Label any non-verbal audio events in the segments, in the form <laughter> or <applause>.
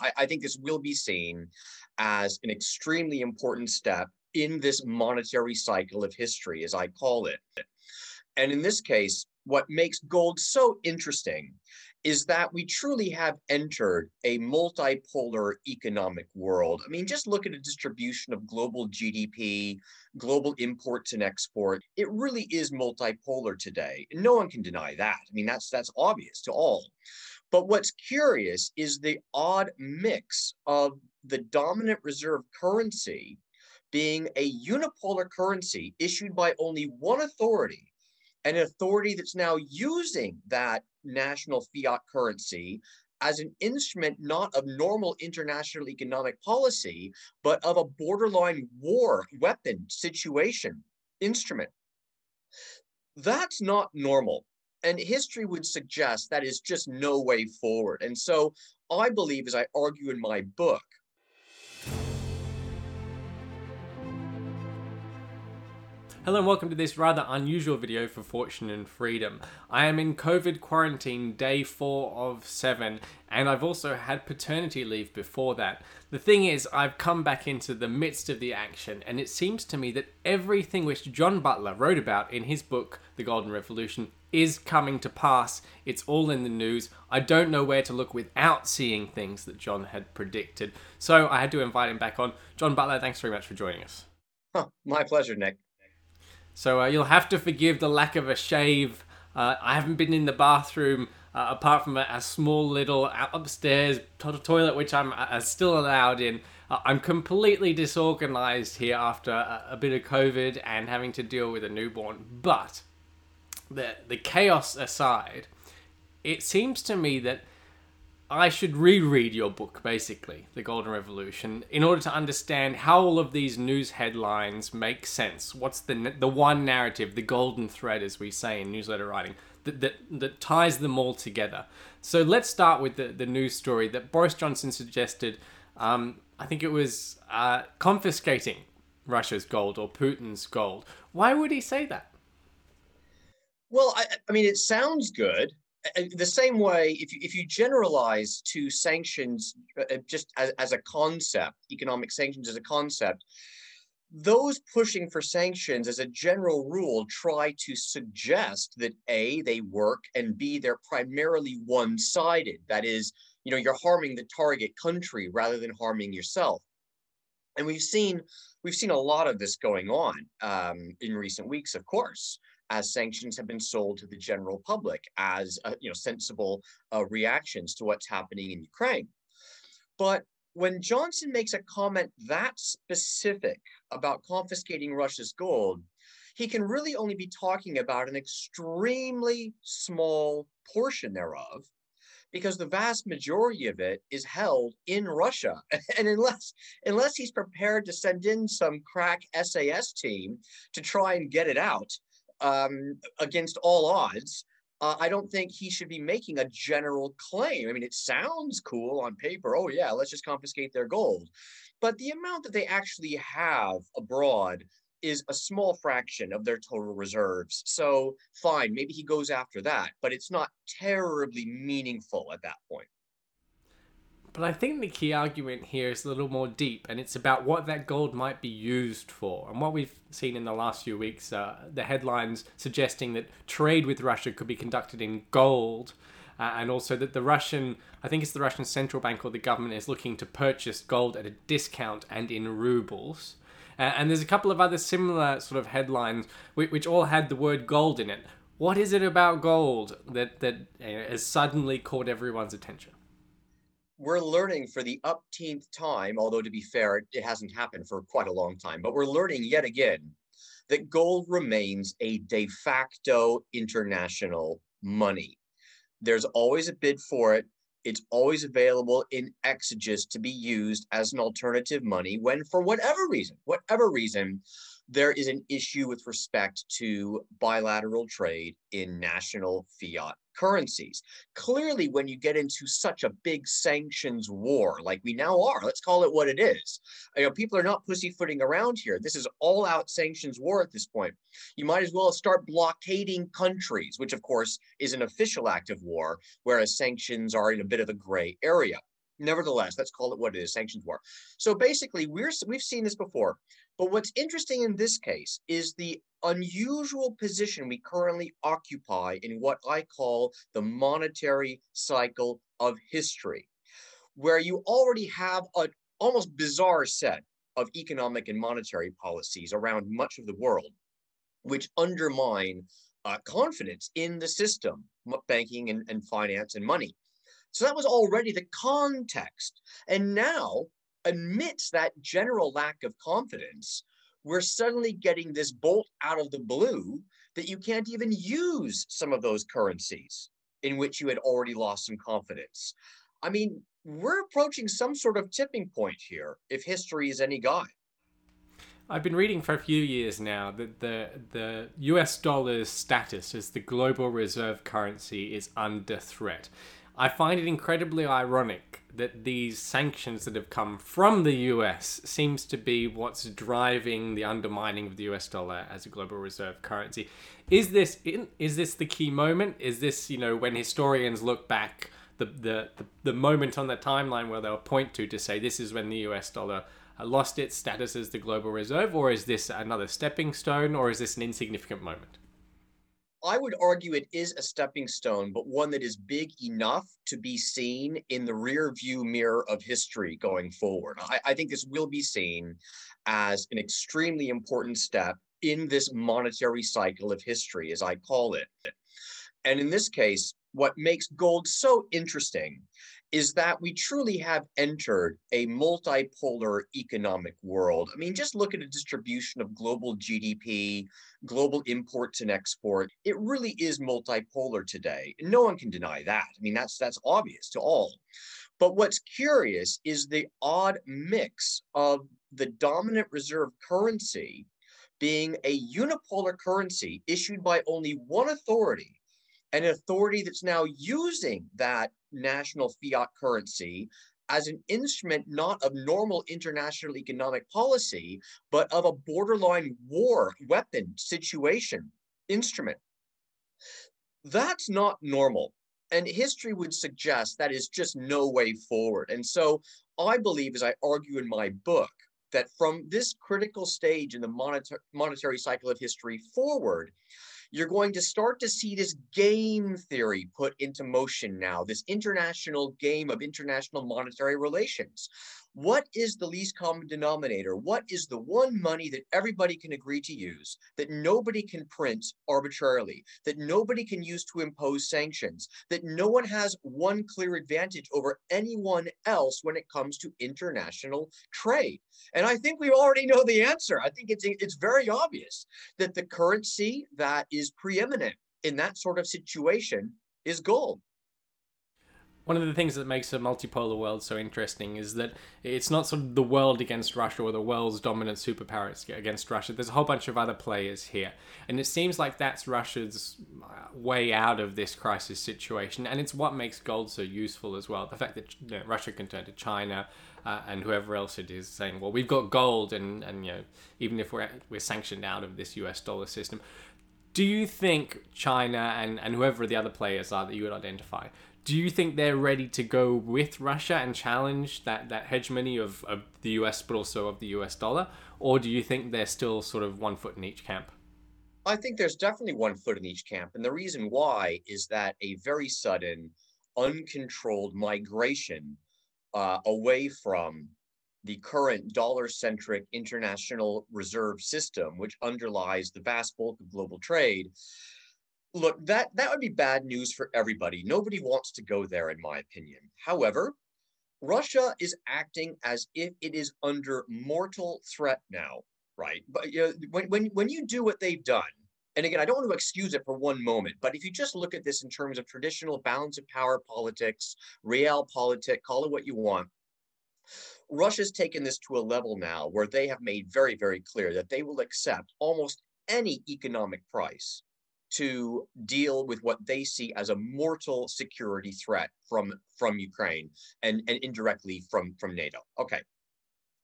I, I think this will be seen as an extremely important step in this monetary cycle of history, as I call it. And in this case, what makes gold so interesting is that we truly have entered a multipolar economic world. I mean, just look at the distribution of global GDP, global imports and export. It really is multipolar today. No one can deny that. I mean, that's that's obvious to all. But what's curious is the odd mix of the dominant reserve currency being a unipolar currency issued by only one authority, an authority that's now using that national fiat currency as an instrument not of normal international economic policy, but of a borderline war weapon situation instrument. That's not normal. And history would suggest that is just no way forward. And so I believe, as I argue in my book, Hello and welcome to this rather unusual video for Fortune and Freedom. I am in COVID quarantine day 4 of 7 and I've also had paternity leave before that. The thing is, I've come back into the midst of the action and it seems to me that everything which John Butler wrote about in his book, The Golden Revolution, is coming to pass. It's all in the news. I don't know where to look without seeing things that John had predicted. So I had to invite him back on. John Butler, thanks very much for joining us. Huh, my pleasure, Nick. So uh, you'll have to forgive the lack of a shave. Uh, I haven't been in the bathroom uh, apart from a, a, small little upstairs to- toilet, which I'm uh, still allowed in. Uh, I'm completely disorganized here after a, a, bit of COVID and having to deal with a newborn. But the the chaos aside, it seems to me that I should reread your book, basically, The Golden Revolution, in order to understand how all of these news headlines make sense. What's the the one narrative, the golden thread, as we say in newsletter writing, that that, that ties them all together. So let's start with the, the news story that Boris Johnson suggested. Um, I think it was uh, confiscating Russia's gold or Putin's gold. Why would he say that? Well, I, I mean, it sounds good the same way, if you, if you generalize to sanctions uh, uh, just as, as a concept, economic sanctions as a concept, those pushing for sanctions as a general rule try to suggest that A, they work, and B, they're primarily one sided. That is, you know, you're harming the target country rather than harming yourself. And we've seen we've seen a lot of this going on um, in recent weeks, of course as sanctions have been sold to the general public as uh, you know sensible uh, reactions to what's happening in Ukraine. But when Johnson makes a comment that specific about confiscating Russia's gold, he can really only be talking about an extremely small portion thereof because the vast majority of it is held in Russia. <laughs> And unless unless he's prepared to send in some crack SAS team to try and get it out, um, against all odds, uh, I don't think he should be making a general claim. I mean, it sounds cool on paper. Oh, yeah, let's just confiscate their gold. But the amount that they actually have abroad is a small fraction of their total reserves. So, fine, maybe he goes after that, but it's not terribly meaningful at that point. But I think the key argument here is a little more deep, and it's about what that gold might be used for. And what we've seen in the last few weeks, uh, the headlines suggesting that trade with Russia could be conducted in gold, uh, and also that the Russian, I think it's the Russian central bank or the government, is looking to purchase gold at a discount and in rubles. Uh, and there's a couple of other similar sort of headlines which, which all had the word gold in it. What is it about gold that that uh, has suddenly caught everyone's attention? We're learning for the upteenth time, although to be fair, it hasn't happened for quite a long time, but we're learning yet again that gold remains a de facto international money. There's always a bid for it. It's always available in exegesis to be used as an alternative money when, for whatever reason, whatever reason, there is an issue with respect to bilateral trade in national fiat currencies. Clearly, when you get into such a big sanctions war like we now are, let's call it what it is. You know, people are not pussyfooting around here. This is all out sanctions war at this point. You might as well start blockading countries, which of course is an official act of war, whereas sanctions are in a bit of a gray area. Nevertheless, let's call it what it is, sanctions war. So basically, we're, we've seen this before. But what's interesting in this case is the unusual position we currently occupy in what I call the monetary cycle of history, where you already have an almost bizarre set of economic and monetary policies around much of the world, which undermine uh, confidence in the system, banking and, and finance and money. So that was already the context. And now, amidst that general lack of confidence, we're suddenly getting this bolt out of the blue that you can't even use some of those currencies in which you had already lost some confidence. I mean, we're approaching some sort of tipping point here, if history is any guide. I've been reading for a few years now that the the US dollar's status as the global reserve currency is under threat. I find it incredibly ironic that these sanctions that have come from the US seems to be what's driving the undermining of the US dollar as a global reserve currency. Is this in, is this the key moment? Is this, you know, when historians look back the, the, the, the moment on the timeline where they'll point to to say this is when the US dollar uh, lost its status as the global reserve or is this another stepping stone or is this an insignificant moment? I would argue it is a stepping stone, but one that is big enough to be seen in the rear view mirror of history going forward. I, I think this will be seen as an extremely important step in this monetary cycle of history, as I call it. And in this case, what makes gold so interesting is that we truly have entered a multipolar economic world. I mean, just look at the distribution of global GDP, global imports and export. It really is multipolar today. No one can deny that. I mean, that's that's obvious to all. But what's curious is the odd mix of the dominant reserve currency being a unipolar currency issued by only one authority an authority that's now using that national fiat currency as an instrument not of normal international economic policy, but of a borderline war weapon situation instrument. That's not normal. And history would suggest that is just no way forward. And so I believe, as I argue in my book, that from this critical stage in the monetary, monetary cycle of history forward, you're going to start to see this game theory put into motion now, this international game of international monetary relations. What is the least common denominator? What is the one money that everybody can agree to use, that nobody can print arbitrarily, that nobody can use to impose sanctions, that no one has one clear advantage over anyone else when it comes to international trade? And I think we already know the answer. I think it's, it's very obvious that the currency that is preeminent in that sort of situation is gold one of the things that makes a multipolar world so interesting is that it's not sort of the world against Russia or the world's dominant superpower against Russia. There's a whole bunch of other players here. And it seems like that's Russia's uh, way out of this crisis situation. And it's what makes gold so useful as well. The fact that you know, Russia can turn to China uh, and whoever else it is saying, well, we've got gold, and, and you know, even if we're, we're sanctioned out of this US dollar system. Do you think China and, and whoever the other players are that you would identify, do you think they're ready to go with Russia and challenge that, that hegemony of, of the US, but also of the US dollar? Or do you think they're still sort of one foot in each camp? I think there's definitely one foot in each camp. And the reason why is that a very sudden, uncontrolled migration uh, away from the current dollar centric international reserve system, which underlies the vast bulk of global trade, look, that that would be bad news for everybody. Nobody wants to go there, in my opinion. However, Russia is acting as if it is under mortal threat now, right? But you know, when when when you do what they've done, and again, I don't want to excuse it for one moment, but if you just look at this in terms of traditional balance of power politics, real realpolitik, call it what you want. Russia's taken this to a level now where they have made very, very clear that they will accept almost any economic price to deal with what they see as a mortal security threat from from Ukraine and, and indirectly from from NATO. Okay.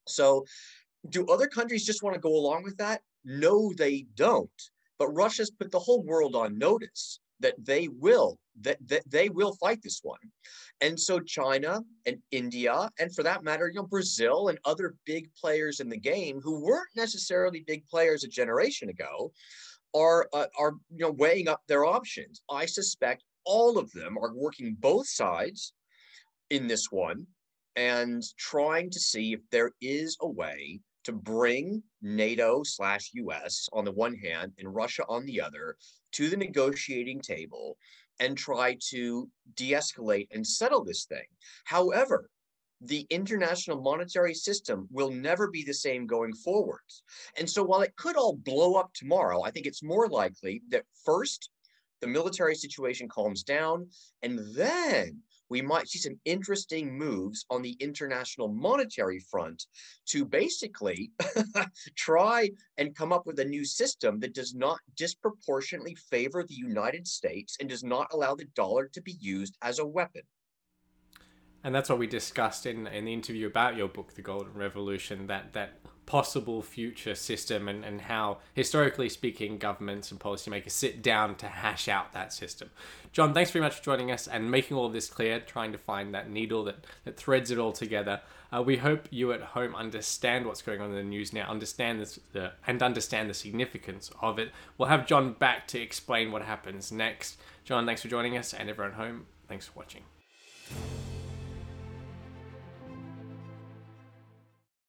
So do other countries just want to go along with that? No, they don't. But Russia's put the whole world on notice that they will that, that they will fight this one. And so China and India, and for that matter, you know, Brazil and other big players in the game who weren't necessarily big players a generation ago, are uh, are you know weighing up their options. I suspect all of them are working both sides in this one and trying to see if there is a way to bring NATO slash US on the one hand and Russia on the other to the negotiating table and try to de escalate and settle this thing. However, the international monetary system will never be the same going forwards. And so while it could all blow up tomorrow, I think it's more likely that first the military situation calms down and then we might see some interesting moves on the international monetary front to basically <laughs> try and come up with a new system that does not disproportionately favor the United States and does not allow the dollar to be used as a weapon. And that's what we discussed in, in the interview about your book, The Golden Revolution, that, that possible future system and, and how, historically speaking, governments and policymakers sit down to hash out that system. John, thanks very much for joining us and making all of this clear, trying to find that needle that, that threads it all together. Uh, we hope you at home understand what's going on in the news now, understand this, the, and understand the significance of it. We'll have John back to explain what happens next. John, thanks for joining us, and everyone home, thanks for watching.